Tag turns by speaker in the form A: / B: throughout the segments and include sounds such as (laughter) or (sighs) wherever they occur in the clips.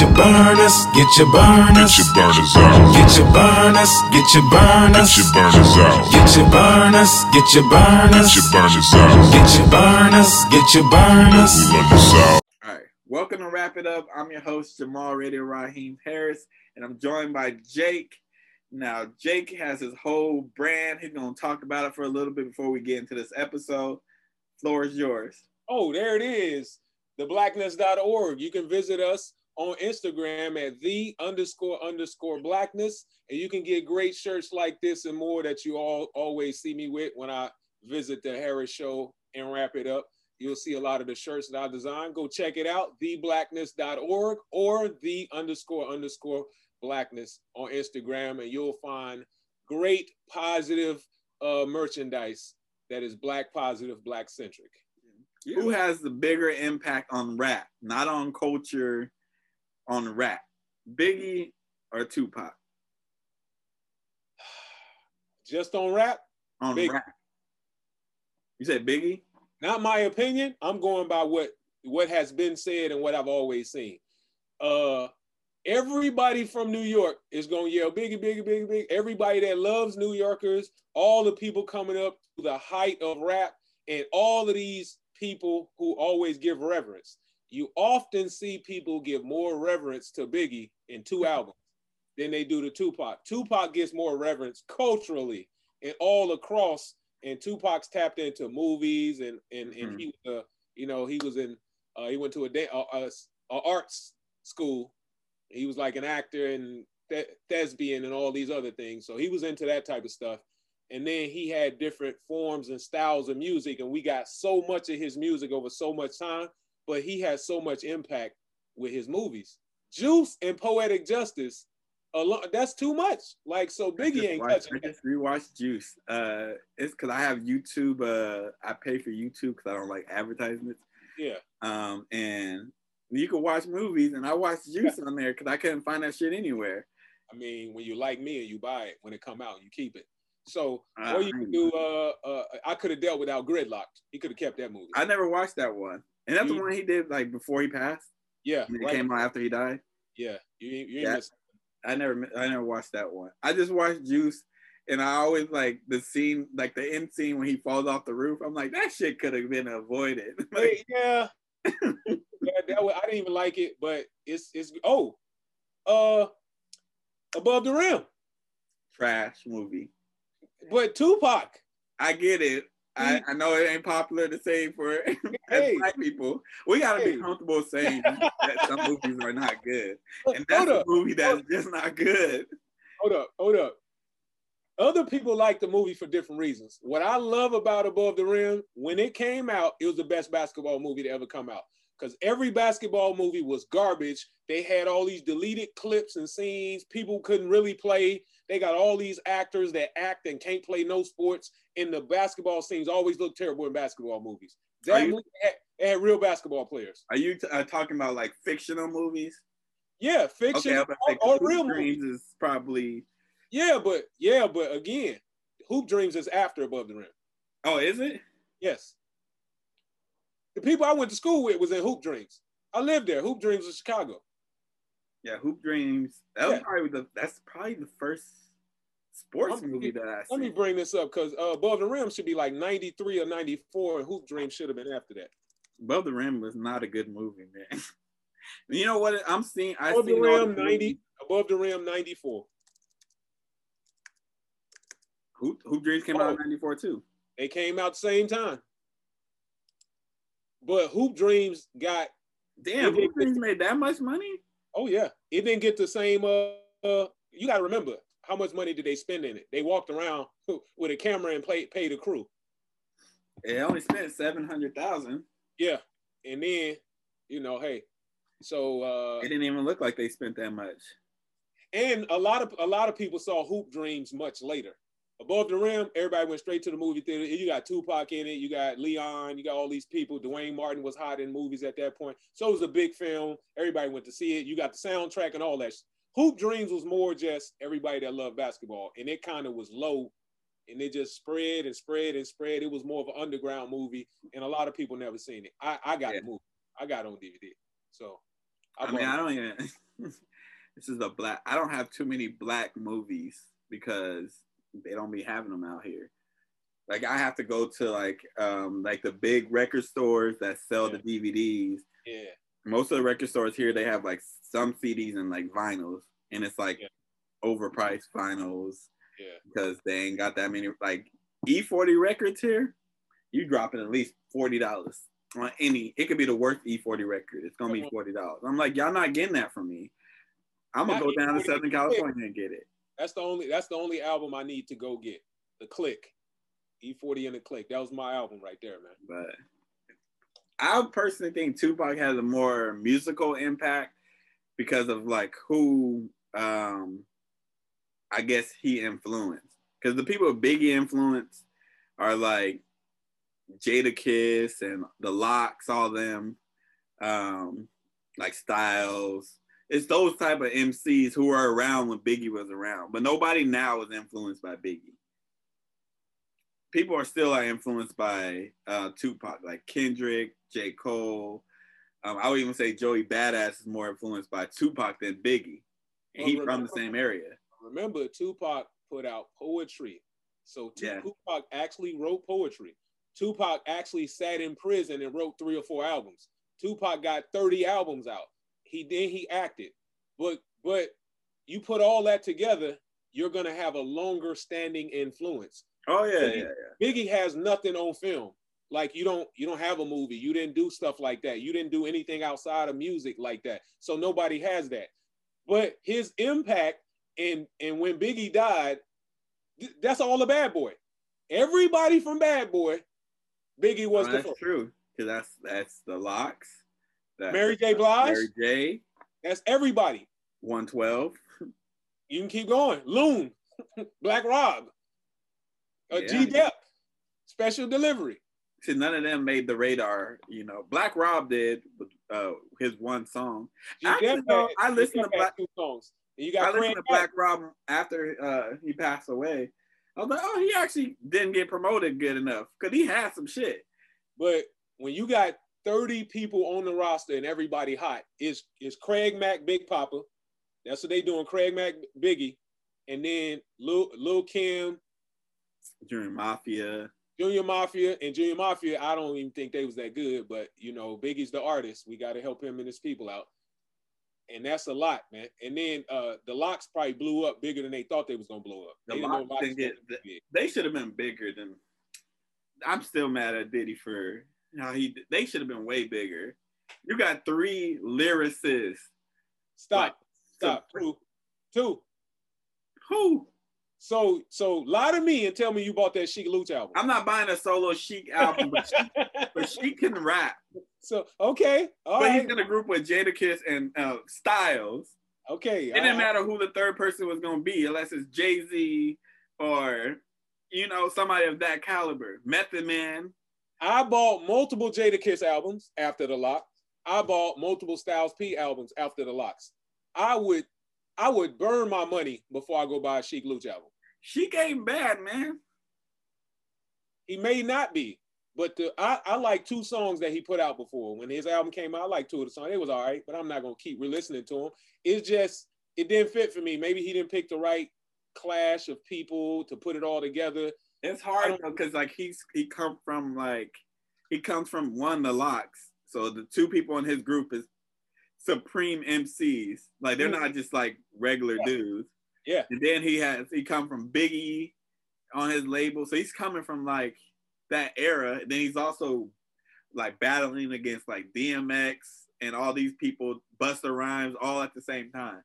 A: your burners, get your burners,
B: Get your burners out.
A: get your burners, get your burners,
B: Get your burners out.
A: get your burners, get your burners,
B: Get your burners out.
A: get your burners, get your burners.
B: We run this out.
C: All right. Welcome to Wrap It Up. I'm your host, Jamal Radio Raheem Harris, and I'm joined by Jake. Now, Jake has his whole brand. He's going to talk about it for a little bit before we get into this episode. Floor is yours.
D: Oh, there it is. Theblackness.org. You can visit us on Instagram at the underscore underscore blackness. And you can get great shirts like this and more that you all always see me with when I visit the Harris Show and wrap it up. You'll see a lot of the shirts that I design. Go check it out, theblackness.org or the underscore underscore blackness on Instagram, and you'll find great positive uh, merchandise that is black positive, black centric.
C: Who has the bigger impact on rap, not on culture, on rap? Biggie or Tupac?
D: Just on rap,
C: On
D: Big-
C: rap. You said Biggie?
D: not my opinion. I'm going by what what has been said and what I've always seen. Uh, everybody from New York is going to yell biggie, biggie, biggie, biggie. Everybody that loves New Yorkers, all the people coming up to the height of rap, and all of these people who always give reverence. You often see people give more reverence to Biggie in two albums than they do to Tupac. Tupac gets more reverence culturally and all across and Tupac's tapped into movies and and, and he was uh, you know he was in uh, he went to a, day, a, a, a arts school. He was like an actor and th- thespian and all these other things. So he was into that type of stuff. And then he had different forms and styles of music, and we got so much of his music over so much time. But he has so much impact with his movies. Juice and Poetic Justice, alone, that's too much. Like so, Biggie ain't
C: watched-
D: touching.
C: I just rewatched Juice. Uh, it's because I have YouTube. Uh, I pay for YouTube because I don't like advertisements.
D: Yeah.
C: Um, and you can watch movies, and I watched Juice (laughs) on there because I couldn't find that shit anywhere.
D: I mean, when you like me and you buy it, when it come out, you keep it. So
C: Ah,
D: or you can do. Uh, uh, I could have dealt without Gridlock. He could have kept that movie.
C: I never watched that one, and that's the one he did like before he passed.
D: yeah,
C: And it
D: right.
C: came out after he died.
D: Yeah, you, you
C: Yeah. I never, I never watched that one. I just watched Juice, and I always like the scene, like the end scene when he falls off the roof. I'm like, that shit could have been avoided. (laughs)
D: Hey, yeah, yeah. That was, I didn't even like it, but it's it's. Oh, uh, above the rim.
C: Trash movie.
D: But Tupac.
C: I get it. I, I know it ain't popular to say for (laughs)
D: Hey.
C: black people. We gotta
D: Hey.
C: be comfortable saying (laughs) that some movies are not good, and that's
D: hold
C: a
D: up,
C: movie that's just not good.
D: hold up, hold up. Other people like the movie for different reasons. What I love about Above the Rim, when it came out, it was the best basketball movie to ever come out. Because every basketball movie was garbage. They had all these deleted clips and scenes. People couldn't really play. They got all these actors that act and can't play no sports. And the basketball scenes always look terrible in basketball movies. That
C: you-
D: movie had, had real basketball players.
C: Are you t- uh, talking about like fictional movies?
D: Yeah, fiction
C: Okay, I'm about to say,
D: or, or real
C: Hoop
D: movies.
C: Dreams is probably.
D: Yeah, but yeah, but again, Hoop Dreams is after Above the Rim.
C: Oh, is it?
D: Yes. The people I went to school with was in Hoop Dreams. I lived there. Hoop Dreams was Chicago.
C: Yeah, Hoop Dreams. That was
D: Yeah.
C: probably the. That's probably the first sports
D: me-
C: movie that I
D: Let me bring this up because uh, Above the Rim should be like 93 or 94, and Hoop Dreams should have been after that.
C: Above the Rim was not a good movie, man. (laughs) you know what? I'm seeing. I
D: Above the
C: seen all
D: Rim,
C: the
D: 90. Above the Rim, 94.
C: Hoop, Hoop Dreams came out in
D: Oh.
C: '94 too.
D: They came out the same time. But Hoop Dreams got,
C: Damn, Hoop Dreams made that much money.
D: Oh yeah, it didn't get the same. Uh, uh, you got to remember, how much money did they spend in it? They walked around (laughs) with a camera and play, paid a crew.
C: It only spent seven hundred thousand.
D: Yeah. And then, you know, hey, so uh
C: It didn't even look like they spent that much.
D: and a lot of a lot of people saw Hoop Dreams much later. Above the Rim, everybody went straight to the movie theater. You got Tupac in it, you got Leon, you got all these people. Duane Martin was hot in movies at that point. So it was a big film. Everybody went to see it. You got the soundtrack and all that. Hoop Dreams was more just everybody that loved basketball, and it kind of was low, and it just spread and spread and spread. It was more of an underground movie, and a lot of people never seen it. I, I got
C: Yeah.
D: the movie. I got on DVD. So
C: I
D: bought
C: mean. I don't even. (laughs) this is a black. I don't have too many black movies because they don't be having them out here. Like I have to go to like um like the big record stores that sell
D: Yeah.
C: the DVDs.
D: Yeah.
C: Most of the record stores here they have like some CDs and like vinyls, and it's like
D: Yeah.
C: overpriced vinyls
D: Yeah.
C: because they ain't got that many. Like E40 records here, you dropping at least forty dollars on any. It could be the worst E40 record. It's gonna be forty dollars. I'm like, y'all not getting that from me. I'm gonna go down to Southern California and get it.
D: That's the only that's the only album I need to go get. The Click. E40 and the Click. That was my album right there, man.
C: But I personally think Tupac has a more musical impact because of like who um I guess he influenced. Because the people Biggie influenced are like Jadakiss and the Lox, all them, um, like Styles. It's those type of MCs who were around when Biggie was around, but nobody now is influenced by Biggie. People are still like, influenced by uh, Tupac, like Kendrick, J. Cole. Um, I would even say Joey Badass is more influenced by Tupac than Biggie, and
D: Well,
C: he from the same area.
D: Remember, Tupac put out poetry. So Tu-
C: Yeah.
D: Tupac actually wrote poetry. Tupac actually sat in prison and wrote three or four albums. Tupac got 30 albums out. He then he acted. But but you put all that together, you're gonna have a longer standing influence.
C: Oh yeah,
D: Biggie-
C: yeah, yeah.
D: Biggie has nothing on film. Like you don't you don't have a movie. You didn't do stuff like that. You didn't do anything outside of music like that. So nobody has that. But his impact and and when Biggie died, th- that's all the Bad Boy. Everybody from Bad Boy, Biggie was
C: Oh,
D: the
C: that's
D: first.
C: true. Cause that's that's the Lox. That's
D: Mary J. Blige,
C: Mary J.
D: that's everybody.
C: 112.
D: You can keep going. Loon, (laughs) Black Rob, uh,
C: Yeah.
D: G Dep, Special Delivery.
C: See, none of them made the radar. You know, Black Rob did with uh, his one song. Actually,
D: had-
C: I listened to Black-
D: two songs. You
C: I
D: got
C: listened
D: Fred
C: to Black Rob after uh, he passed away. I was like, oh, he actually didn't get promoted good enough because he had some shit.
D: But when you got 30 people on the roster and everybody hot, is is Craig Mack Big Papa. That's what they doing, Craig Mack Biggie. And then Lil, Lil Kim,
C: During Mafia,
D: Junior Mafia, and Junior Mafia, I don't even think they was that good, but you know, Biggie's the artist. We got to help him and his people out. And that's a lot, man. And then uh the Lox probably blew up bigger than they thought they was gonna blow up.
C: The
D: They didn't know
C: Lox
D: Lox
C: didn't
D: was
C: get
D: gonna be big.
C: they should have been bigger than. I'm still mad at Diddy for how he. They should have been way bigger. You got three lyricists.
D: Stop, stop. Two, two.
C: Who?
D: So so lie to me and tell me you bought that Sheek Louch album.
C: I'm not buying a solo Sheek (laughs) album, but she, but she can rap.
D: so okay, all
C: but
D: right,
C: he's in a group with Jadakiss and uh, Styles.
D: okay.
C: It didn't
D: I-
C: matter who the third person was gonna be, unless it's Jay Z or you know somebody of that caliber. Method Man.
D: I bought multiple Jadakiss albums after the lock. I bought multiple Styles P albums after the Lox. I would I would burn my money before I go buy a Sheek Louch album.
C: She ain't bad, man.
D: He may not be, but the, I, I like two songs that he put out before. When his album came out, I like two of the songs. It was all right, but I'm not gonna keep re-listening to him. It's just it didn't fit for me. Maybe he didn't pick the right clash of people to put it all together.
C: It's hard though, cause like he's he come from like he comes from one the Lox. So the two people in his group is supreme MCs. Like they're mm. not just like regular
D: Yeah.
C: dudes.
D: Yeah.
C: And then he has he come from Biggie on his label. So he's coming from like that era. Then he's also like battling against like DMX and all these people, Busta Rhymes, all at the same time.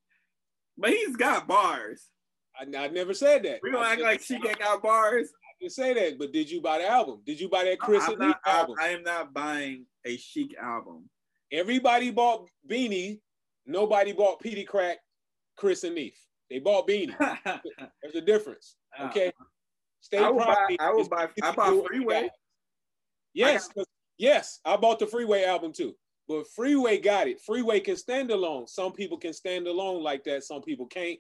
C: But he's got bars.
D: I, I never said that.
C: We
D: don't
C: act like she got bars.
D: I didn't say that, but did you buy the album? Did you buy that Chris
C: I'm
D: and
C: not,
D: Lee
C: I,
D: album?
C: I am not buying a Sheek album.
D: Everybody bought Beanie. Nobody bought Peedi Crakk, Chris and Neef. They bought Beanie. (laughs) There's a difference. Uh, okay. State
C: I would buy. I would
D: is
C: buy. I bought Freeway.
D: Yes, 'cause- yes, I bought the Freeway album too. But Freeway got it. Freeway can stand alone. Some people can stand alone like that. Some people can't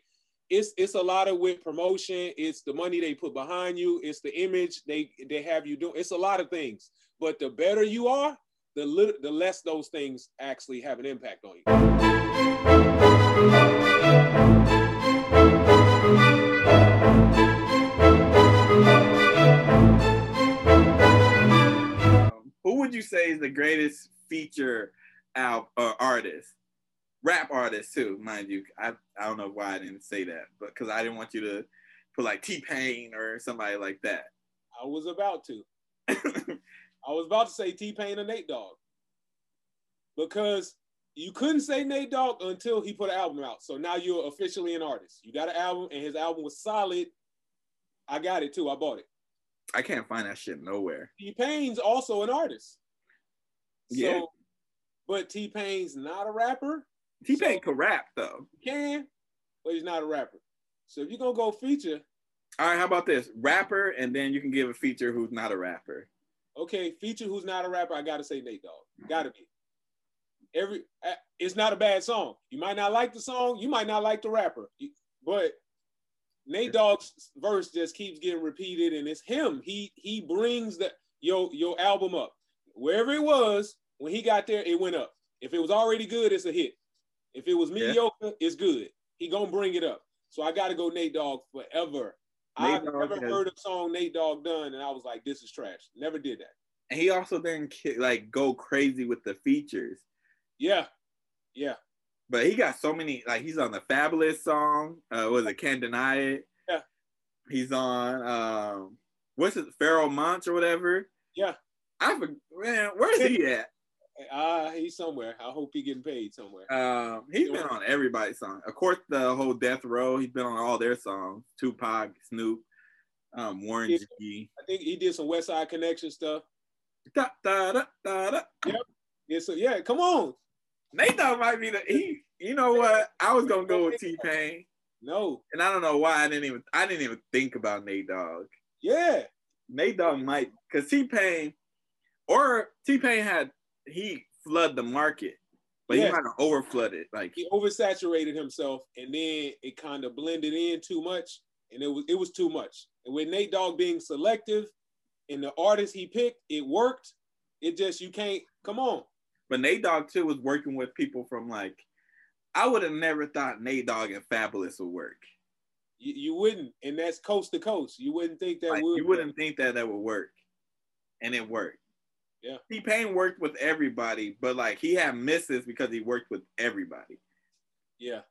D: it's it's a lot of with promotion. It's the money they put behind you. It's the image they they have you doing. It's a lot of things. But the better you are, the lit- the less those things actually have an impact on you.
C: who would you say is the greatest feature out uh, artist rap artist too, mind you. I I don't know why I didn't say that, but because I didn't want you to put like T Pain or somebody like that.
D: I was about to. (laughs) I was about to say T Pain and Nate Dogg because you couldn't say Nate Dogg until he put an album out. So now you're officially an artist. You got an album, and his album was solid. I got it too. I bought it.
C: I can't find that shit nowhere.
D: T Pain's also an artist.
C: Yeah.
D: So, but T Pain's not a rapper.
C: T Pain could rap though.
D: He can, but he's not a rapper. So if you're gonna go feature,
C: All right, how about this? Rapper, and then you can give a feature who's not a rapper.
D: okay, feature who's not a rapper, I gotta say Nate Dogg. Gotta be. Every uh, it's not a bad song. You might not like the song, you might not like the rapper, but Nate Dogg's verse just keeps getting repeated, and it's him. He he brings the your your album up. Wherever it was, when he got there, it went up. If it was already good, it's a hit. If it was
C: Yeah.
D: mediocre, it's good. He gonna bring it up. So I gotta go Nate Dogg forever.
C: Nate
D: I've
C: Dogg
D: never
C: has-
D: heard a song Nate Dogg done, and I was like, this is trash. Never did that.
C: And he also didn't like go crazy with the features.
D: Yeah, yeah,
C: But he got so many, like he's on the Fabolous song. Uh was it Can't Deny It?
D: Yeah.
C: He's on um what's it, Pharoahe Monch or whatever.
D: yeah.
C: I forget man, where's he at?
D: Ah, he's somewhere. I hope he getting paid somewhere.
C: Um, he's been on everybody's song. Of course, the whole Death Row. He's been on all their songs. Tupac, Snoop, um, Warren
D: Yeah.
C: G.
D: I think he did some Westside Connection stuff.
C: Da, da, da, da, da.
D: Yeah, so yeah, come on.
C: Nate Dogg might be the he. You know what? I was gonna go with T Pain,
D: No,
C: and I don't know why I didn't even I didn't even think about Nate Dogg.
D: yeah,
C: Nate Dogg might because T Pain or T Pain had he flood the market, but he
D: Yes.
C: might have over flooded. Like
D: he oversaturated himself, and then it kind of blended in too much, and it was it was too much. And with Nate Dogg being selective, and the artists he picked, it worked. It just you can't come on.
C: But Nate Dogg too was working with people from like, I would have never thought Nate Dogg and Fabolous would work.
D: You, you wouldn't, and that's coast to coast. You wouldn't think that
C: Like,
D: would.
C: you wouldn't think that that would work, and it worked.
D: Yeah.
C: T Pain worked with everybody, but like he had misses because he worked with everybody.
D: Yeah,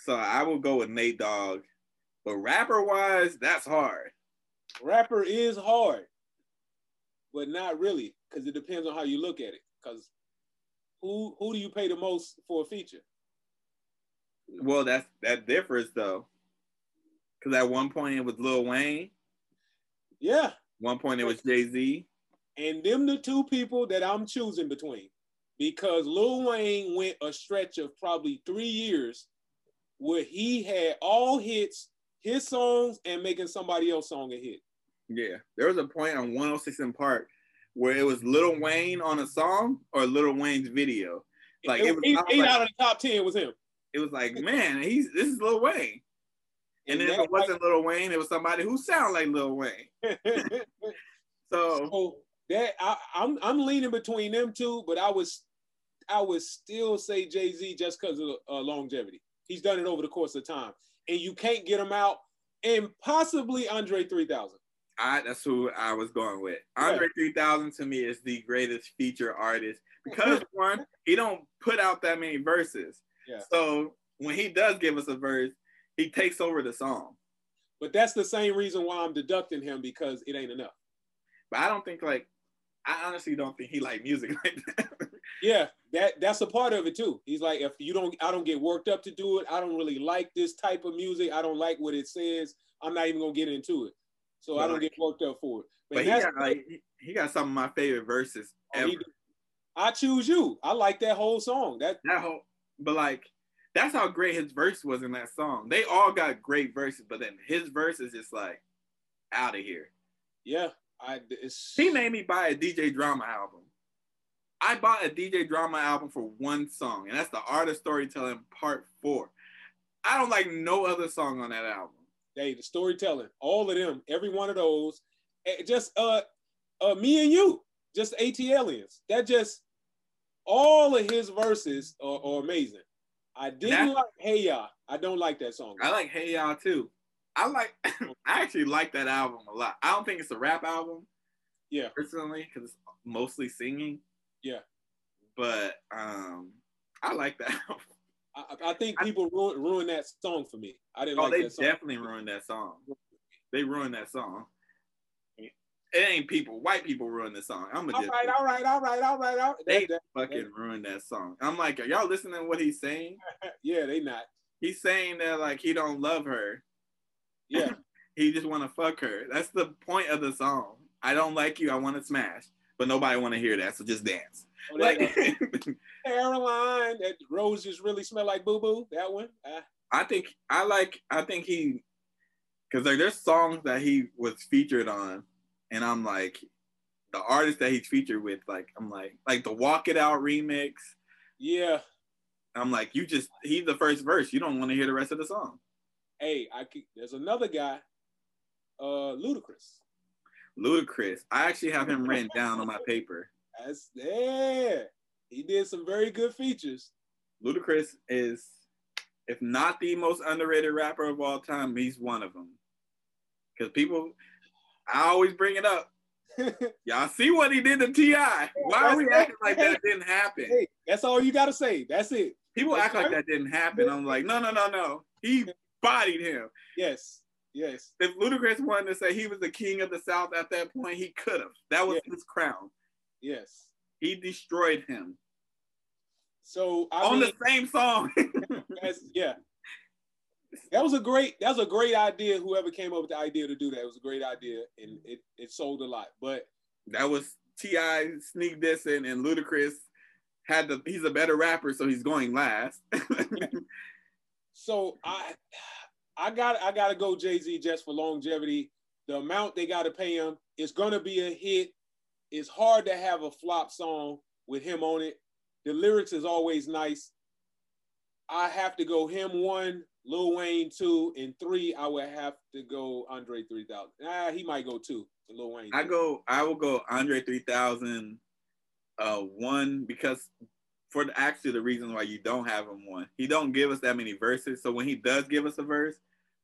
C: So I will go with Nate Dogg. But rapper wise, that's hard.
D: rapper is hard, but not really, because it depends on how you look at it. Because who who do you pay the most for a feature?
C: Well, that's that differs though. Cause at one point it was Lil Wayne,
D: Yeah,
C: one point it was Jay Z.
D: and them the two people that I'm choosing between, because Lil Wayne went a stretch of probably three years where he had all hits, his songs, and making somebody else song a hit.
C: Yeah, there was a point on 106 & Park where it was Lil Wayne on a song or Lil Wayne's video. Like it was,
D: eight, eight
C: like,
D: out of the top ten was him.
C: it was like, man, he's this is Lil Wayne. (laughs) And then if it wasn't Lil Wayne, it was somebody who sounded like Lil Wayne. (laughs) So
D: so that I, I'm I'm leaning between them two, but I was I would still say Jay Z just because of uh, longevity. He's done it over the course of time, and you can't get him out. And possibly Andre 3000.
C: I that's who I was going with. Andre 3000 to me is the greatest feature artist because (laughs) one, he don't put out that many verses.
D: Yeah.
C: So when he does give us a verse, he takes over the song.
D: But that's the same reason why I'm deducting him because it ain't enough.
C: But I don't think like I honestly don't think he like music (laughs) like that.
D: Yeah, that that's a part of it too. He's like, if you don't, I don't get worked up to do it. I don't really like this type of music. I don't like what it says. I'm not even gonna get into it. So I don't get worked up for it.
C: but he
D: that's-
C: got like he, he got some of my favorite verses
D: Oh,
C: ever.
D: I choose you. I like that whole song. That
C: that whole but like that's how great his verse was in that song. They all got great verses, but then his verse is just like out of here.
D: yeah, I it's
C: He made me buy a DJ Drama album. I bought a DJ Drama album for one song, and that's the Art of Storytelling Part Four. I don't like no other song on that album.
D: hey, the storytelling, all of them, every one of those, eh, just uh, uh, me and you, just ATLiens. That just all of his verses are, are amazing. I didn't like Hey Ya. I don't like that song.
C: I like Hey Y'all too. I like. (laughs) I actually like that album a lot. I don't think it's a rap album
D: Yeah,
C: personally because it's mostly singing.
D: Yeah.
C: But um, I like that. (laughs)
D: I, I think people ruin, ruined that song for me. I didn't
C: oh,
D: like
C: they
D: that song.
C: definitely ruined that song. They ruined that song. It ain't people. White people ruined the song. I'm gonna
D: all right, all right, all right, all right, all right.
C: They fucking ruined that song. I'm like, are y'all listening to what he's saying? (laughs)
D: yeah, they not.
C: He's saying that like he don't love her.
D: Yeah,
C: He just want to fuck her. That's the point of the song. I don't like you. I want to smash, but nobody want to hear that. So just dance.
D: Oh,
C: Like,
D: uh, (laughs) Caroline, that roses really smell like boo boo. That one. Ah,
C: I think I like. I think he, because like there's songs that he was featured on, and I'm like, the artist that he's featured with, like I'm like, like the Walk It Out remix.
D: yeah.
C: I'm like, you just he's the first verse. You don't want to hear the rest of the song.
D: Hey, I could, there's another guy, uh, Ludacris.
C: Ludacris. I actually have him written down on my paper. (laughs)
D: That's yeah. He did some very good features.
C: Ludacris is, if not the most underrated rapper of all time, he's one of them. Because people, I always bring it up. (laughs) Y'all see what he did to T.I.? Why are we acting like that didn't happen?
D: hey, that's all you gotta say. That's it.
C: People act like that didn't happen. I'm like, no, no, no, no. He bodied him.
D: Yes, yes.
C: If Ludacris wanted to say he was the king of the South at that point, he could have. That was
D: Yeah.
C: his crown.
D: Yes.
C: He destroyed him
D: So I
C: on
D: mean,
C: the same song. (laughs)
D: yeah, that was a great. That was a great idea. Whoever came up with the idea to do that it was a great idea, and it it sold a lot. But
C: that was T.I. sneak dissing, and Ludacris had the. He's a better rapper, so he's going last. (laughs)
D: so I I got I got to go Jay Z just for longevity. The amount they got to pay him is gonna be a hit. It's hard to have a flop song with him on it. The lyrics is always nice. I have to go him one, Lil Wayne two, and three. I would have to go Andre three thousand. Ah, he might go two. Lil Wayne.
C: I go. I will go Andre three thousand. Uh, one because for the, actually the reason why you don't have him one, he don't give us that many verses. So when he does give us a verse,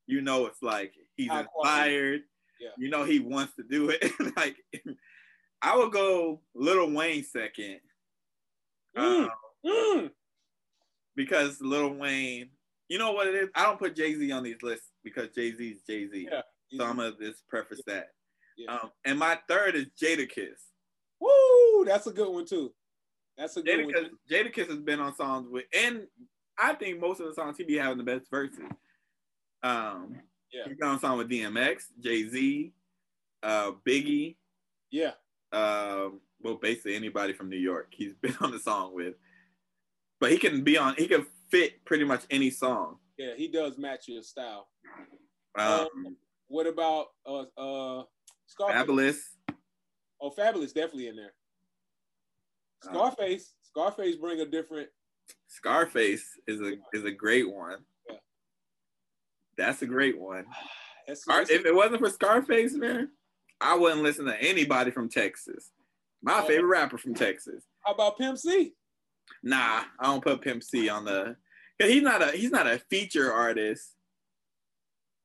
C: you know it's like he's inspired.
D: Yeah.
C: You know he wants to do it. (laughs) like I would go Little Wayne second.
D: Mm.
C: Um,
D: Mm.
C: because Little Wayne, you know what it is? I don't put Jay Z on these lists because Jay Z is Jay Z.
D: Yeah.
C: So I'm gonna just preface that.
D: Yeah.
C: Um, and my third is Jadakiss.
D: Woo! That's a good one too. That's a good one.
C: Jadakiss, Jadakiss has been on songs with, and I think most of the songs he be having the best verses. Um,
D: Yeah.
C: he's been on song with DMX, Jay Z, uh, Biggie,
D: Yeah.
C: um, well, basically anybody from New York. He's (laughs) been on the song with, but he can be on. He can fit pretty much any song.
D: Yeah, he does match your style.
C: Um,
D: What about uh uh Scarface?
C: Fabolous.
D: Oh, Fabolous definitely in there.
C: Uh,
D: Scarface, Scarface bring a different.
C: Scarface is a is a great one.
D: Yeah.
C: That's a great one. (sighs)
D: That's,
C: Scar-
D: that's-
C: if it wasn't for Scarface, man, I wouldn't listen to anybody from Texas. My
D: Oh.
C: favorite rapper from Texas.
D: how about Pimp C?
C: Nah, I don't put Pimp C on the. Cause he's not a he's not a feature artist.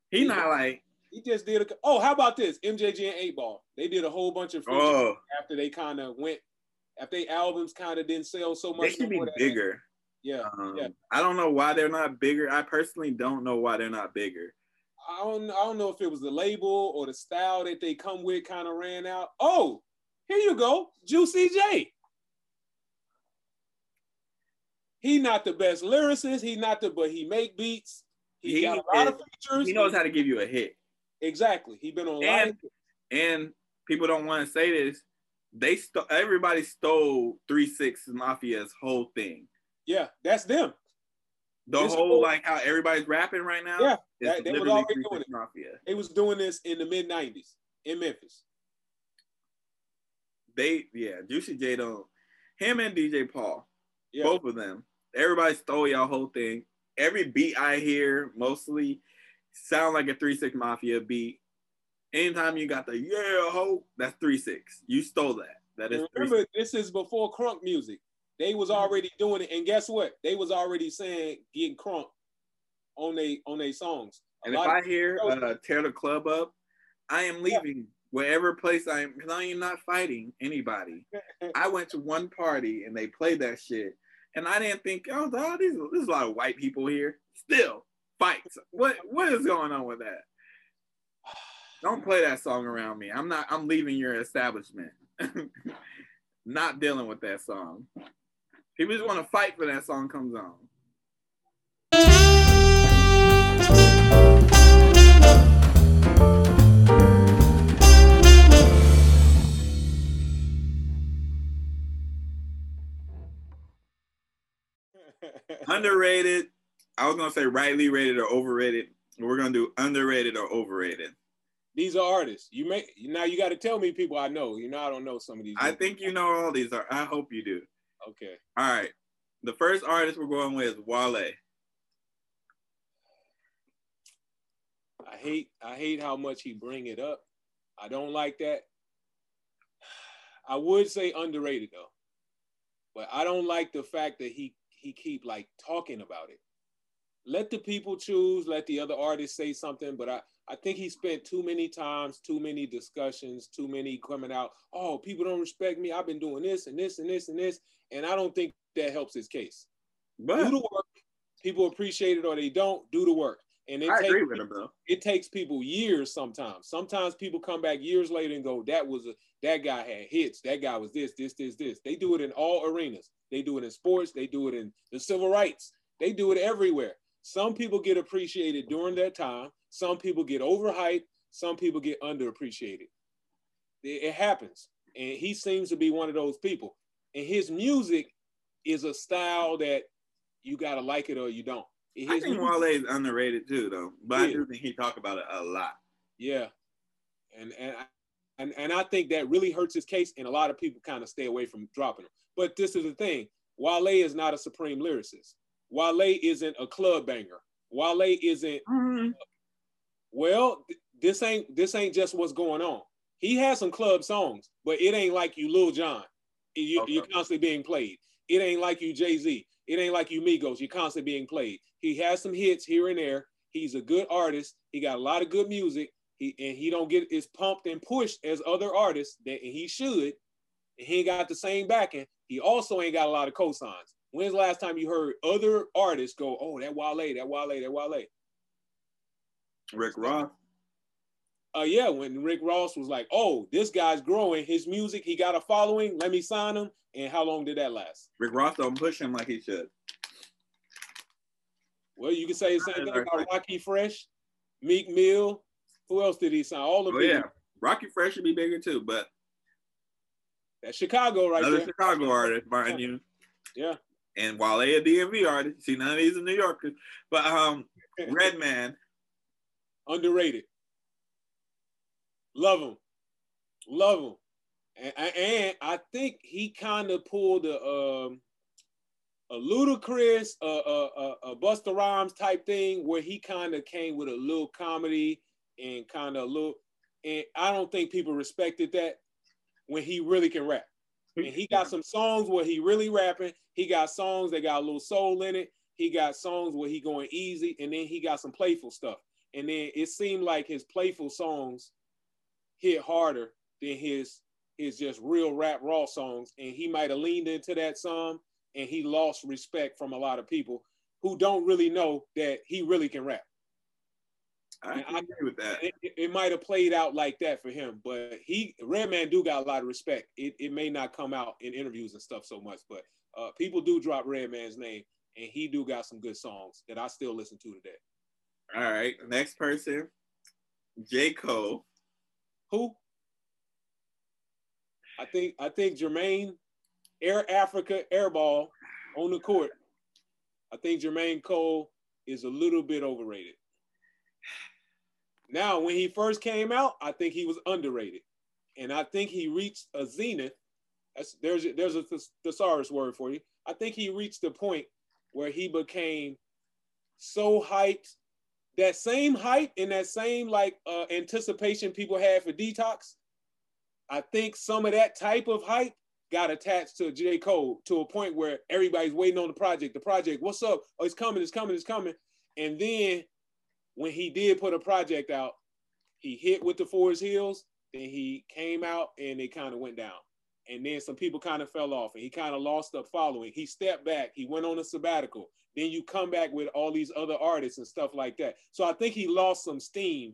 C: He's not like
D: He just did a. Oh, how about this? MJG and Eight Ball. They did a whole bunch of features
C: oh
D: after they kind of went. After they albums kind of didn't sell so much,
C: they
D: should
C: be
D: more, that-
C: bigger.
D: Yeah,
C: Um,
D: yeah.
C: I don't know why they're not bigger. I personally don't know why they're not bigger.
D: I don't. I don't know if it was the label or the style that they come with kind of ran out. Oh, here you go, Juicy J. He not the best lyricist. He not the, but he make beats. He,
C: He
D: got a lot of features.
C: He knows how to give you a hit.
D: exactly. He been on a lot
C: And
D: of
C: and people don't want to say this. They st- everybody stole Three Six Mafia's whole thing.
D: yeah. That's them.
C: The
D: This
C: whole
D: whole-
C: like how everybody's rapping right now.
D: Yeah, that- they was
C: literally
D: already doing
C: 6 Mafia.
D: They was doing this in the mid '90s in Memphis.
C: They yeah, Juicy J don't. Him and DJ Paul,
D: Yeah,
C: both of them. Everybody stole y'all whole thing. Every beat I hear mostly sound like a Three Six Mafia beat. Anytime you got the yeah ho, that's Three Six. You stole that. That is
D: remember, this is before crunk music. They was
C: Mm-hmm.
D: already doing it, and guess what? They was already saying getting crunk on they on their songs. A
C: And if I hear uh, tear the club up, I am leaving wherever place I am, because I am not fighting anybody. (laughs) I went to one party and they played that shit, and I didn't think, oh, oh these, there's a lot of white people here. Still fights. What what is going on with that? Don't play that song around me. I'm not. I'm leaving your establishment. (laughs) not dealing with that song. People just want to fight for that song comes on. (laughs) Underrated. I was gonna say rightly rated or overrated. We're gonna do underrated or overrated.
D: These are artists. You may now you got to tell me people I know. You know I don't know some of these.
C: I think you know all these are. I hope you do.
D: Okay.
C: All right. The first artist we're going with is Wale.
D: I hate I hate how much he bring it up. I don't like that. I would say underrated though. But I don't like the fact that he he keep like talking about it. Let the people choose, let the other artists say something, but I I think he spent too many times, too many discussions, too many coming out. Oh, people don't respect me. I've been doing this and this and this and this, and I don't think that helps his case.
C: But
D: do the work. People appreciate it or they don't. Do the work. And it
C: I
D: takes,
C: agree with him
D: it takes people years sometimes. Sometimes people come back years later and go, that was a that guy had hits. That guy was this, this, this, this. They do it in all arenas. They do it in sports, they do it in the civil rights, they do it everywhere. Some people get appreciated during that time, some people get overhyped, some people get underappreciated. It, it happens. And he seems to be one of those people. And his music is a style that you gotta like it or you don't. His
C: I think
D: music-
C: Wale is underrated too, though. But I do think he talk about it a lot.
D: Yeah, and and I- and and I think that really hurts his case, and a lot of people kind of stay away from dropping him. But this is the thing: Wale is not a supreme lyricist. Wale isn't a club banger. Wale isn't mm-hmm. Well. th- This ain't this ain't just what's going on. He has some club songs, but it ain't like you, Lil Jon. You,
C: Okay.
D: You're constantly being played. It ain't like you, Jay Z. It ain't like you, Migos. You're constantly being played. He has some hits here and there. He's a good artist. He got a lot of good music. He and he don't get as pumped and pushed as other artists that he should. And he ain't got the same backing. He also ain't got a lot of cosigns. When's the last time you heard other artists go, "Oh, that Wale, that Wale, that Wale"?
C: Rick Ross.
D: Uh, yeah, when Rick Ross was like, "Oh, this guy's growing. His music, he got a following. Let me sign him." And how long did that last?
C: Rick Ross don't push him like he should.
D: Well, you can say the same thing about Rockie Fresh, Meek Mill. Who else did he sign? All the
C: Oh yeah, Rockie Fresh should be bigger too, but
D: That's Chicago right
C: another
D: there.
C: Chicago artist, mind you.
D: Yeah.
C: And Wale a DMV artist. See, none of these are New Yorkers. But um, (laughs) Redman,
D: Underrated. Love him. Love him. And, and I think he kind of pulled a um a Ludacris, a uh, a Busta Rhymes type thing where he kind of came with a little comedy and kind of a little, and I don't think people respected that when he really can rap. And he got some songs where he really rapping. He got songs that got a little soul in it. He got songs where he going easy, and then he got some playful stuff. And then it seemed like his playful songs hit harder than his his just real rap raw songs. And he might have leaned into that some, and he lost respect from a lot of people who don't really know that he really can rap.
C: I agree with that.
D: It, it- it might have played out like that for him, but he Redman do got a lot of respect. It, it may not come out in interviews and stuff so much, but uh, people do drop Redman's name, and he do got some good songs that I still listen to today.
C: All right, next person, J Cole.
D: Who? I think I think Jermaine, Air Africa Airball on the court. I think Jermaine Cole is a little bit overrated. Now, when he first came out, I think he was underrated, and I think he reached a zenith. That's, there's there's a thesaurus word for you. I think he reached the point where he became so hyped that same hype and that same like uh, anticipation people had for detox i think some of that type of hype got attached to j. Cole to a point where everybody's waiting on the project. The project what's up? Oh it's coming it's coming it's coming. And then when he did put a project out he hit with the forest hills Then he came out and it kind of went down. And then some people kind of fell off and he kind of lost the following. He stepped back. He went on a sabbatical. Then you come back with all these other artists and stuff like that. So I think he lost some steam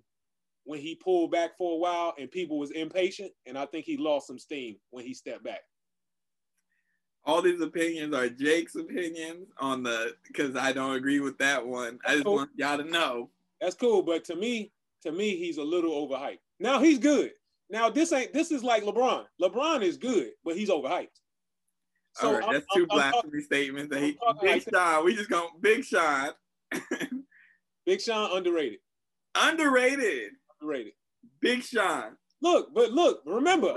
D: when he pulled back for a while and people was impatient. And I think he lost some steam when he stepped back.
C: All these opinions are Jake's opinions on the because I don't agree with that one. I just want y'all to know.
D: That's cool. But to me, to me, he's a little overhyped. Now he's good. Now this ain't this is like LeBron. LeBron is good, but he's overhyped. So
C: All right,
D: I'm-
C: that's 2
D: I'm- I'm
C: blasphemy statements. That he, Big
D: like
C: Sean, we just going Big Sean, (laughs)
D: Big Sean underrated.
C: underrated.
D: Underrated.
C: Big Sean.
D: Look, but look, remember,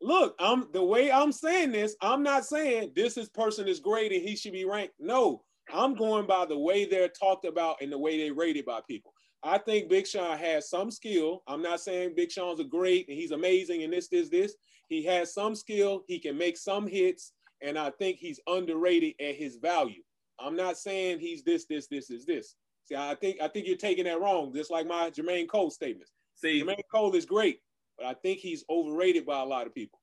D: look, I'm the way I'm saying this, I'm not saying this is person is great and he should be ranked. No, I'm going by the way they're talked about and the way they rated by people. I think Big Sean has some skill. I'm not saying Big Sean's a great and he's amazing and this, this, this. He has some skill. He can make some hits, and I think he's underrated at his value. I'm not saying he's this, this, this, is this. See, I think I think you're taking that wrong, just like my Jermaine Cole statements.
C: See,
D: Jermaine Cole is great, but I think he's overrated by a lot of people.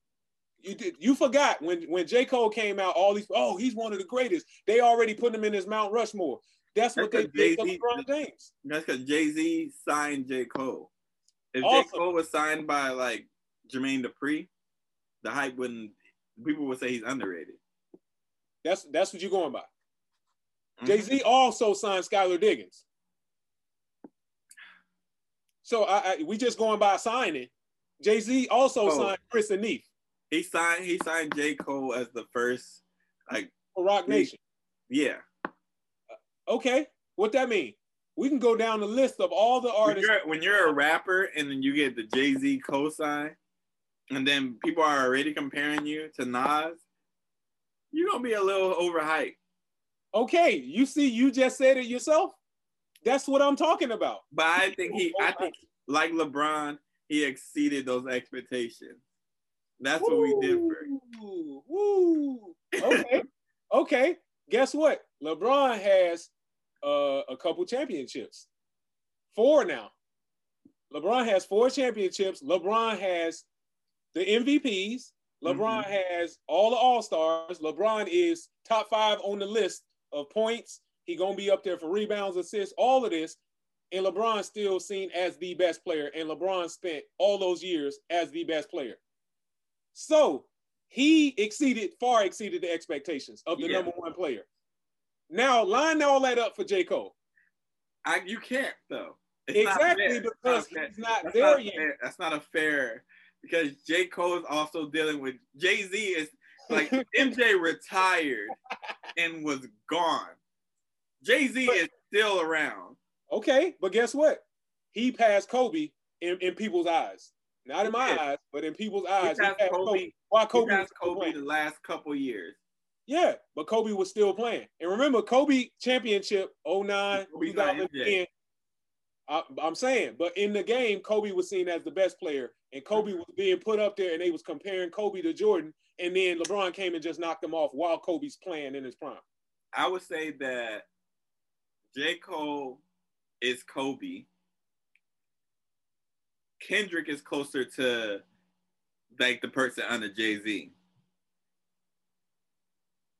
D: You did you forgot when when J. Cole came out, all these, oh, he's one of the greatest. They already put him in his Mount Rushmore. That's what they
C: That's
D: did
C: Jay-Z
D: LeBron James.
C: that's because Jay Z signed J. Cole. If J Cole was signed by like Jermaine Dupri, the hype wouldn't, people would say he's underrated.
D: That's that's what you're going by.
C: Mhm.
D: Jay Z also signed Skylar Diggins. So I, I we just going by signing. Jay Z also
C: Oh.
D: signed Chris and Neef
C: He signed, he signed J. Cole as the first, like,
D: for
C: Roc
D: Nation.
C: yeah.
D: Okay, what that mean? We can go down the list of all the
C: When
D: artists.
C: you're, when you're a rapper and then you get the Jay Z cosign, and then people are already comparing you to Nas, you're gonna be a little overhyped.
D: Okay, you see, you just said it yourself. That's what I'm talking about.
C: But I think he, I think like LeBron, he exceeded those expectations. That's what we did
D: woo. Okay, okay. Guess what? LeBron has uh, a couple championships. Four now. LeBron has four championships. LeBron has the MVPs. LeBron has all the All Stars. LeBron is top five on the list of points. He gonna be up there for rebounds, assists, all of this. And LeBron still seen as the best player. And LeBron spent all those years as the best player. So he exceeded, far exceeded the expectations of the
C: Yeah.
D: number one player. Now line all that up for J. Cole.
C: I, you can't though. It's
D: exactly because
C: not
D: he's not
C: That's
D: there
C: not
D: yet.
C: fair. That's not a fair because J. Cole is also dealing with Jay Z is like (laughs) MJ retired and was gone. Jay Z is still around.
D: Okay, but guess what? He passed Kobe in, in people's eyes. Not in my
C: He
D: eyes, but in people's eyes. He
C: passed
D: passed
C: Kobe.
D: Kobe. Why Kobe? was
C: passed Kobe the last couple years.
D: Yeah, but Kobe was still playing. And remember, Kobe championship 09,
C: Kobe's not
D: 2010. I, I'm saying, but in the game, Kobe was seen as the best player, and Kobe was being put up there, and they was comparing Kobe to Jordan, and then LeBron came and just knocked him off while Kobe's playing in his prime.
C: I would say that J. Cole is Kobe. Kendrick is closer to like the person under Jay Z.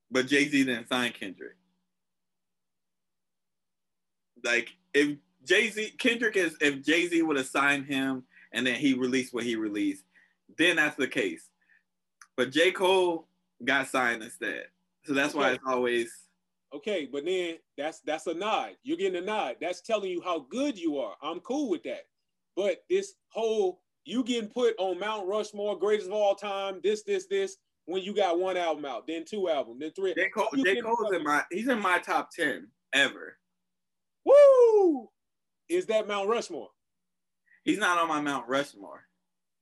C: But Jay Z didn't sign Kendrick. Like if Jay Z Kendrick is if Jay Z would have signed him and then he released what he released, then that's the case. But J. Cole got signed instead. So that's why
D: Okay.
C: it's always
D: Okay, but then that's that's a nod. You're getting a nod. That's telling you how good you are. I'm cool with that. But this whole you getting put on Mount Rushmore, greatest of all time, this, this, this, when you got one album out, then two albums, then three.
C: J. Cole, J. Cole's in my he's in my top ten ever.
D: Woo! Is that Mount Rushmore?
C: He's not on my Mount Rushmore.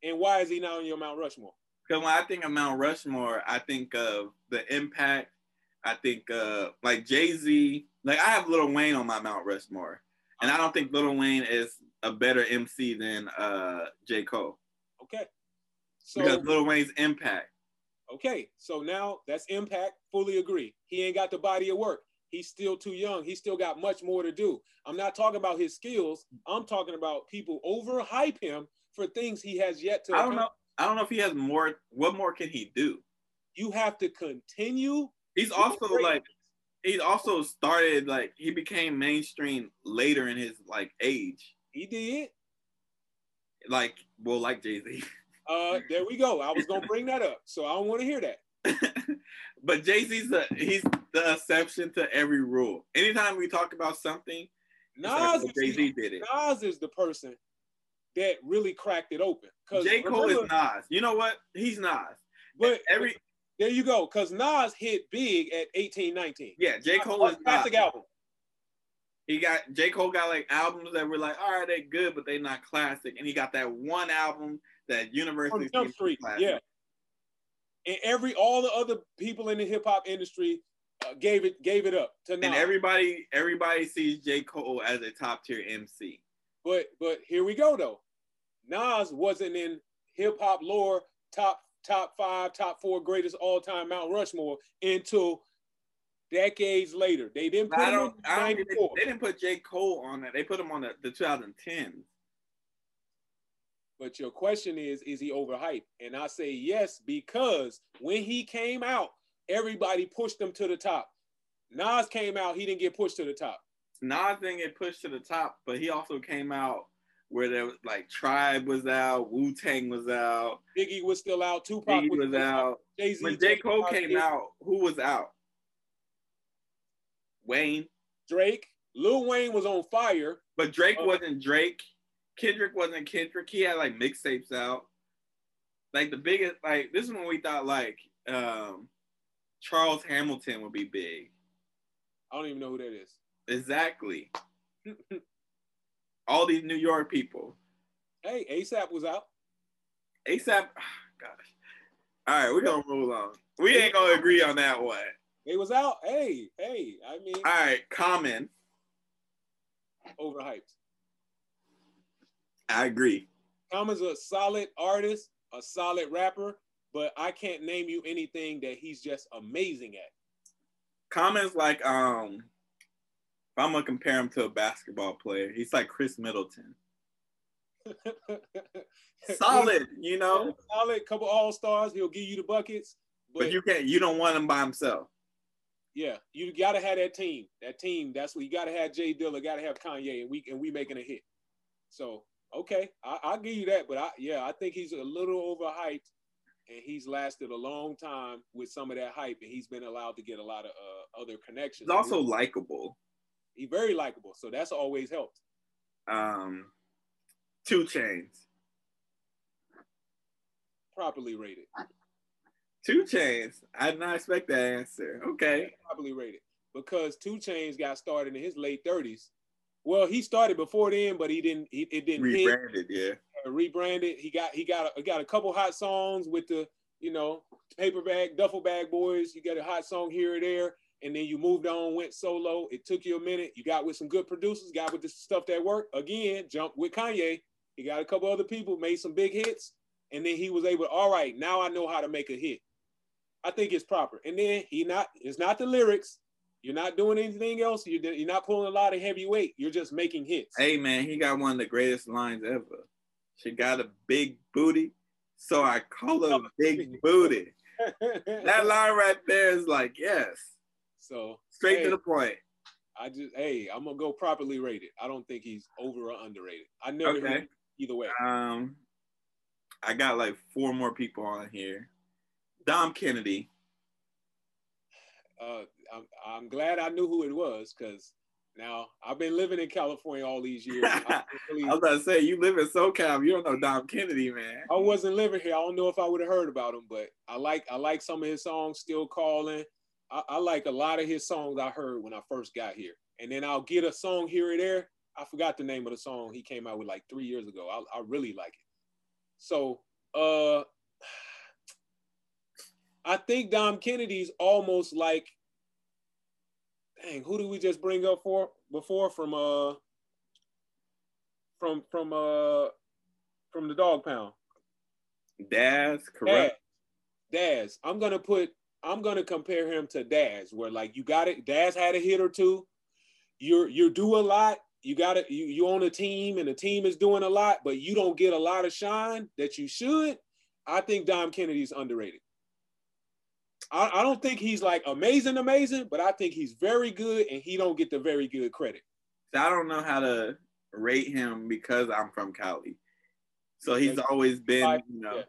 D: And why is he not on your Mount Rushmore?
C: Because when I think of Mount Rushmore, I think of the impact. I think uh like Jay Z. Like I have Little Wayne on my Mount Rushmore, and I don't think Little Wayne is a better MC than uh J Cole
D: Okay. So
C: because Little Wayne's impact.
D: Okay, so now that's impact. Fully agree. He ain't got the body of work. he's still too young. He still got much more to do. I'm not talking about his skills. I'm talking about people overhype him for things he has yet to.
C: I don't know. I don't know if he has more. What more can he do?
D: You have to continue.
C: He's also like he also started like he became mainstream later in his like age.
D: he did.
C: Like well, like Jay Z. (laughs)
D: Uh, there we go. I was gonna bring that up, so I don't want to hear that. (laughs)
C: but Jay Z's the he's the exception to every rule. Anytime we talk about something,
D: Nas,
C: Jay Z did it.
D: Nas is the person that really cracked it open. Cause
C: J Cole
D: remember-
C: is Nas. You know what? He's Nas.
D: but
C: Every
D: there you go. Cause Nas hit big at 18, 19.
C: yeah, J Cole is Nas.
D: classic album.
C: He got J Cole got like albums that were like, all right, they good, but they not classic. And he got that one album that universally
D: From Jump Street,
C: classic.
D: yeah. And every all the other people in the hip hop industry uh, gave it gave it up to.
C: And everybody everybody sees J Cole as a top tier MC.
D: But but here we go though. Nas wasn't in hip hop lore top top five, top four greatest all time Mount Rushmore until decades later. They didn't put
C: I
D: him
C: don't, I don't they,
D: 94.
C: they didn't put J Cole on that. They put him on the, the 2010s.
D: But your question is, is he overhyped? And I say yes, because when he came out, everybody pushed him to the top. Nas came out, he didn't get pushed to the top.
C: Nas didn't get pushed to the top, but he also came out where there was like Tribe was out, Wu Tang was out,
D: Biggie was still out, Tupac
C: Biggie
D: was,
C: was out.
D: Jay-Z
C: When J. Cole came out, who was out? Wayne.
D: Drake, Lil Wayne was on fire.
C: But Drake
D: Oh.
C: wasn't Drake. Kendrick wasn't Kendrick. He had like mixtapes out. Like the biggest, like this is when we thought like um Charles Hamilton would be big.
D: I don't even know who that is.
C: Exactly. All these New York people.
D: Hey, ASAP was out.
C: ASAP, gosh. All right, we're gonna roll on. We ain't gonna agree on that one.
D: They was out. Hey, hey, I mean,
C: All right, Common.
D: overhyped.
C: I agree.
D: Common's a solid artist, a solid rapper, but I can't name you anything that he's just amazing at.
C: Common's like um. If I'm gonna compare him to a basketball player, he's like Khris Middleton. (laughs) Solid, you know,
D: solid, couple all stars. He'll give you the buckets, but,
C: but you can't. You don't want him by himself.
D: yeah, you gotta have that team. That team. That's what you gotta have. J Dilla, gotta have Kanye, and we and we making a hit. So okay, I, I'll give you that. But I yeah, I think he's a little overhyped, and he's lasted a long time with some of that hype, and he's been allowed to get a lot of uh, other connections.
C: He's also likable.
D: he's very likable, so that's always helped.
C: Um, 2 Chainz.
D: Properly rated.
C: 2 Chainz. I did not expect that answer. Okay.
D: properly rated because 2 Chainz got started in his late thirties. Well, he started before then, but he didn't. He, it didn't hit.
C: Rebranded, yeah.
D: uh, rebranded. He got he got a, got a couple hot songs with the you know paper bag duffel bag boys. You got a hot song here or there, and then you moved on, went solo. It took you a minute. You got with some good producers, got with the stuff that worked. Again, jumped with Kanye. He got a couple other people, made some big hits, and then he was able. All right, now I know how to make a hit. I think it's proper. And then he not. It's not the lyrics. You're not doing anything else. You're, you're not pulling a lot of heavy weight. You're just making hits.
C: Hey man, he got one of the greatest lines ever. She got a big booty, so I call her (laughs) big booty. (laughs) That line right there is like, yes,
D: so
C: straight
D: Hey.
C: to the point.
D: I just hey, I'm gonna go properly rated. I don't think he's over or underrated. I never
C: Okay.
D: heard either way.
C: Um, I got like four more people on here. Dom Kennedy.
D: Uh, I'm, I'm glad I knew who it was because now I've been living in California all these years. I, (laughs) really-
C: I was about to say, you live in SoCal, you don't know Dom Kennedy, man.
D: I wasn't living here. I don't know if I would have heard about him, but I like I like some of his songs. Still calling. I, I like a lot of his songs I heard when I first got here, and then I'll get a song here or there. I forgot the name of the song he came out with like three years ago. I, I really like it. So uh, (sighs) I think Dom Kennedy's almost like, dang, who did we just bring up for before from uh from from uh from the Dogg Pound?
C: Daz,
D: Daz.
C: correct.
D: Daz. I'm gonna put I'm gonna compare him to Daz, where like you got it. Daz had a hit or two. You're you're do a lot. You got it. You you on a team, and the team is doing a lot, but you don't get a lot of shine that you should. I think Dom Kennedy's underrated. I, I don't think he's like amazing, amazing, but I think he's very good, and he don't get the very good credit.
C: I don't know how to rate him because I'm from Cali. So he's always been, you know.
D: Yeah.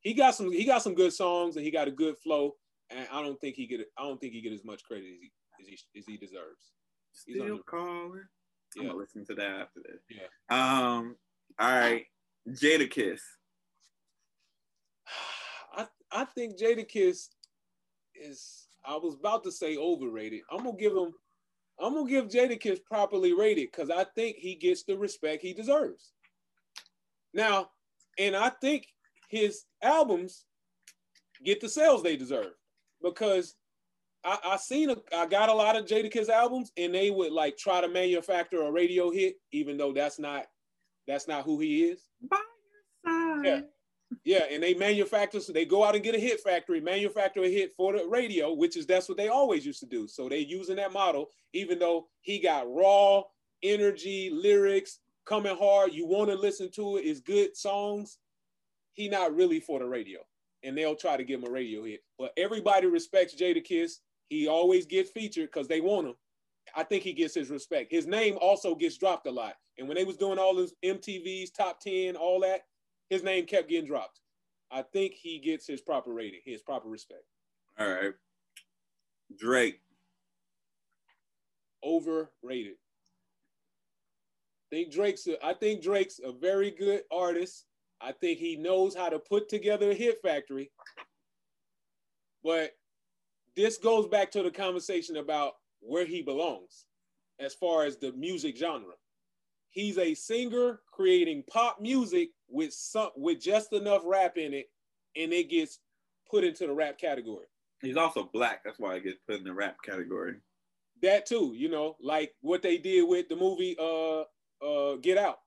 D: He got some he got some good songs and he got a good flow. And I don't think he get I don't think he get as much credit as he as he, as he deserves. He's
C: Still
D: under-
C: calling. I'm
D: Yeah.
C: gonna listen to that after this.
D: Yeah.
C: Um. All right. Jadakiss. (sighs)
D: I I think Jadakiss is I was about to say overrated. I'm gonna give him I'm gonna give Jadakiss properly rated because I think he gets the respect he deserves. Now, and I think his albums get the sales they deserve because I, I seen a, I got a lot of Jadakiss albums and they would like try to manufacture a radio hit even though that's not that's not who he is.
C: By your side.
D: Yeah. Yeah, and they manufacture, so they go out and get a hit factory, manufacture a hit for the radio, which is that's what they always used to do. So they using that model, even though he got raw energy, lyrics coming hard. You want to listen to it, it's good songs. He not really for the radio, and they'll try to give him a radio hit. But everybody respects Jadakiss. He always gets featured because they want him. I think he gets his respect. His name also gets dropped a lot. And when they was doing all those MTV's top 10, all that, his name kept getting dropped. I think he gets his proper rating, his proper respect.
C: All right. Drake.
D: Overrated. Think Drake's a, I think Drake's a very good artist. I think he knows how to put together a hit factory. But this goes back to the conversation about where he belongs as far as the music genre. He's a singer creating pop music with some with just enough rap in it, and it gets put into the rap category.
C: He's also black. That's why he gets put in the rap category.
D: that too, you know, like what they did with the movie uh uh Get Out.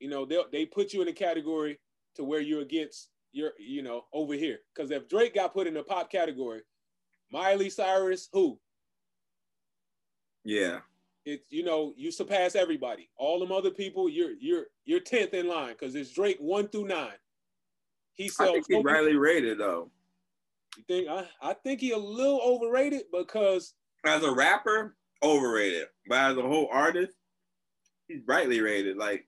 D: You know, they they put you in a category to where you're against you're you know over here. Because if Drake got put in the pop category, Miley Cyrus, who
C: Yeah.
D: It you know you surpass everybody. All them other people, you're you're you're tenth in line because it's Drake one through nine. He
C: I think he's rightly rated though.
D: You think I, I think he a little overrated because
C: As a rapper, overrated. But as a whole artist, he's rightly rated. Like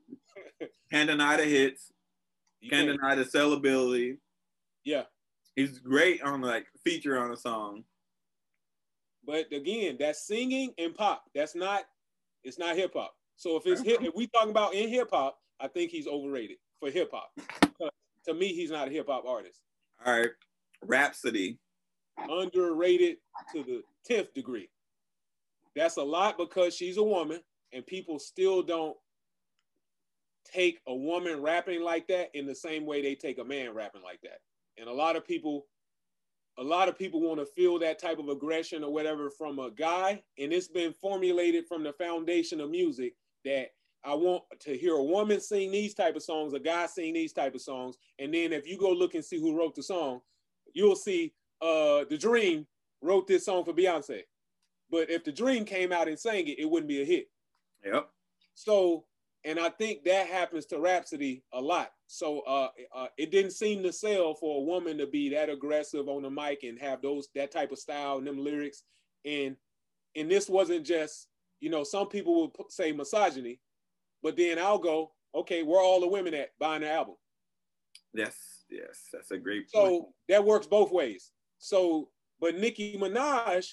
C: can't deny the hits,
D: you
C: can't
D: can't-
C: deny the sellability.
D: yeah.
C: He's great on like feature on a song.
D: But again, that's singing and pop. That's not. It's not hip hop. So if it's hip, if we talking about in hip hop, I think he's overrated for hip hop. To me, he's not a hip hop artist.
C: All right. Rapsody.
D: Underrated to the tenth degree. That's a lot because she's a woman, and people still don't take a woman rapping like that in the same way they take a man rapping like that. And a lot of people, a lot of people want to feel that type of aggression or whatever from a guy, and it's been formulated from the foundation of music that I want to hear a woman sing these type of songs, a guy sing these type of songs, and then if you go look and see who wrote the song, you'll see uh the Dream wrote this song for Beyonce. But if the Dream came out and sang it, it wouldn't be a hit.
C: Yep.
D: So, and I think that happens to Rapsody a lot. So, uh, uh, it didn't seem to sell for a woman to be that aggressive on the mic and have those that type of style and them lyrics. And and this wasn't just, you know, some people would say misogyny, but then I'll go, okay, where are all the women at buying the album?
C: Yes. Yes. That's a great point.
D: So that works both ways. So, but Nicki Minaj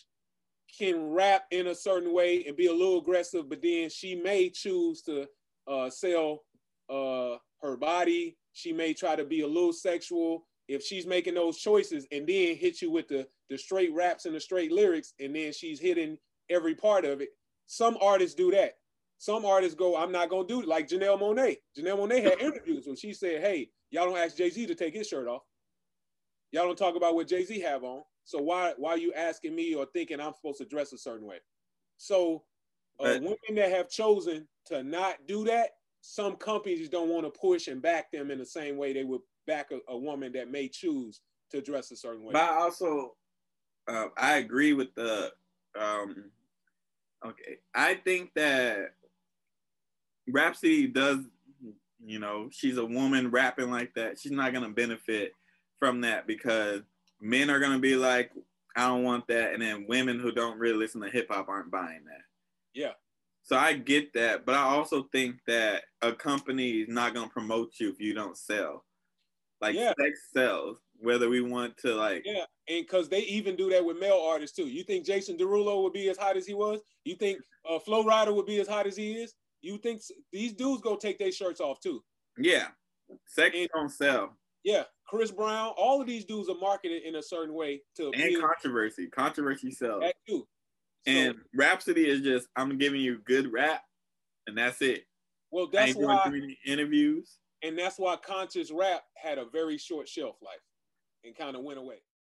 D: can rap in a certain way and be a little aggressive, but then she may choose to uh, sell uh, her body. She may try to be a little sexual if she's making those choices, and then hit you with the the straight raps and the straight lyrics, and then she's hitting every part of it. Some artists do that. Some artists go, I'm not gonna do it, like Janelle Monáe. Janelle Monáe had (laughs) interviews when she said, Hey, y'all don't ask Jay-Z to take his shirt off. Y'all don't talk about what Jay-Z have on. So why why are you asking me or thinking I'm supposed to dress a certain way? So uh, women that have chosen to not do that, some companies don't want to push and back them in the same way they would back a, a woman that may choose to dress a certain way.
C: But I also uh, I agree with the. Um, okay, I think that Rapsody does. You know, she's a woman rapping like that. She's not gonna benefit from that because men are gonna be like, I don't want that, and then women who don't really listen to hip hop aren't buying that.
D: Yeah.
C: So I get that, but I also think that a company is not gonna promote you if you don't sell. Like
D: Yeah.
C: sex sells, whether we want to like
D: Yeah, and because they even do that with male artists too. You think Jason Derulo would be as hot as he was? You think uh, Flo Rida would be as hot as he is? You think these dudes go take their shirts off too?
C: yeah, sex
D: And-
C: don't sell.
D: Yeah, Chris Brown. All of these dudes are marketed in a certain way to
C: And controversy. Controversy sells.
D: that too. So,
C: And Rapsody is just I'm giving you good rap and that's it.
D: well,
C: I
D: that's why,
C: interviews.
D: and that's why conscious rap had a very short shelf life and kind of went away.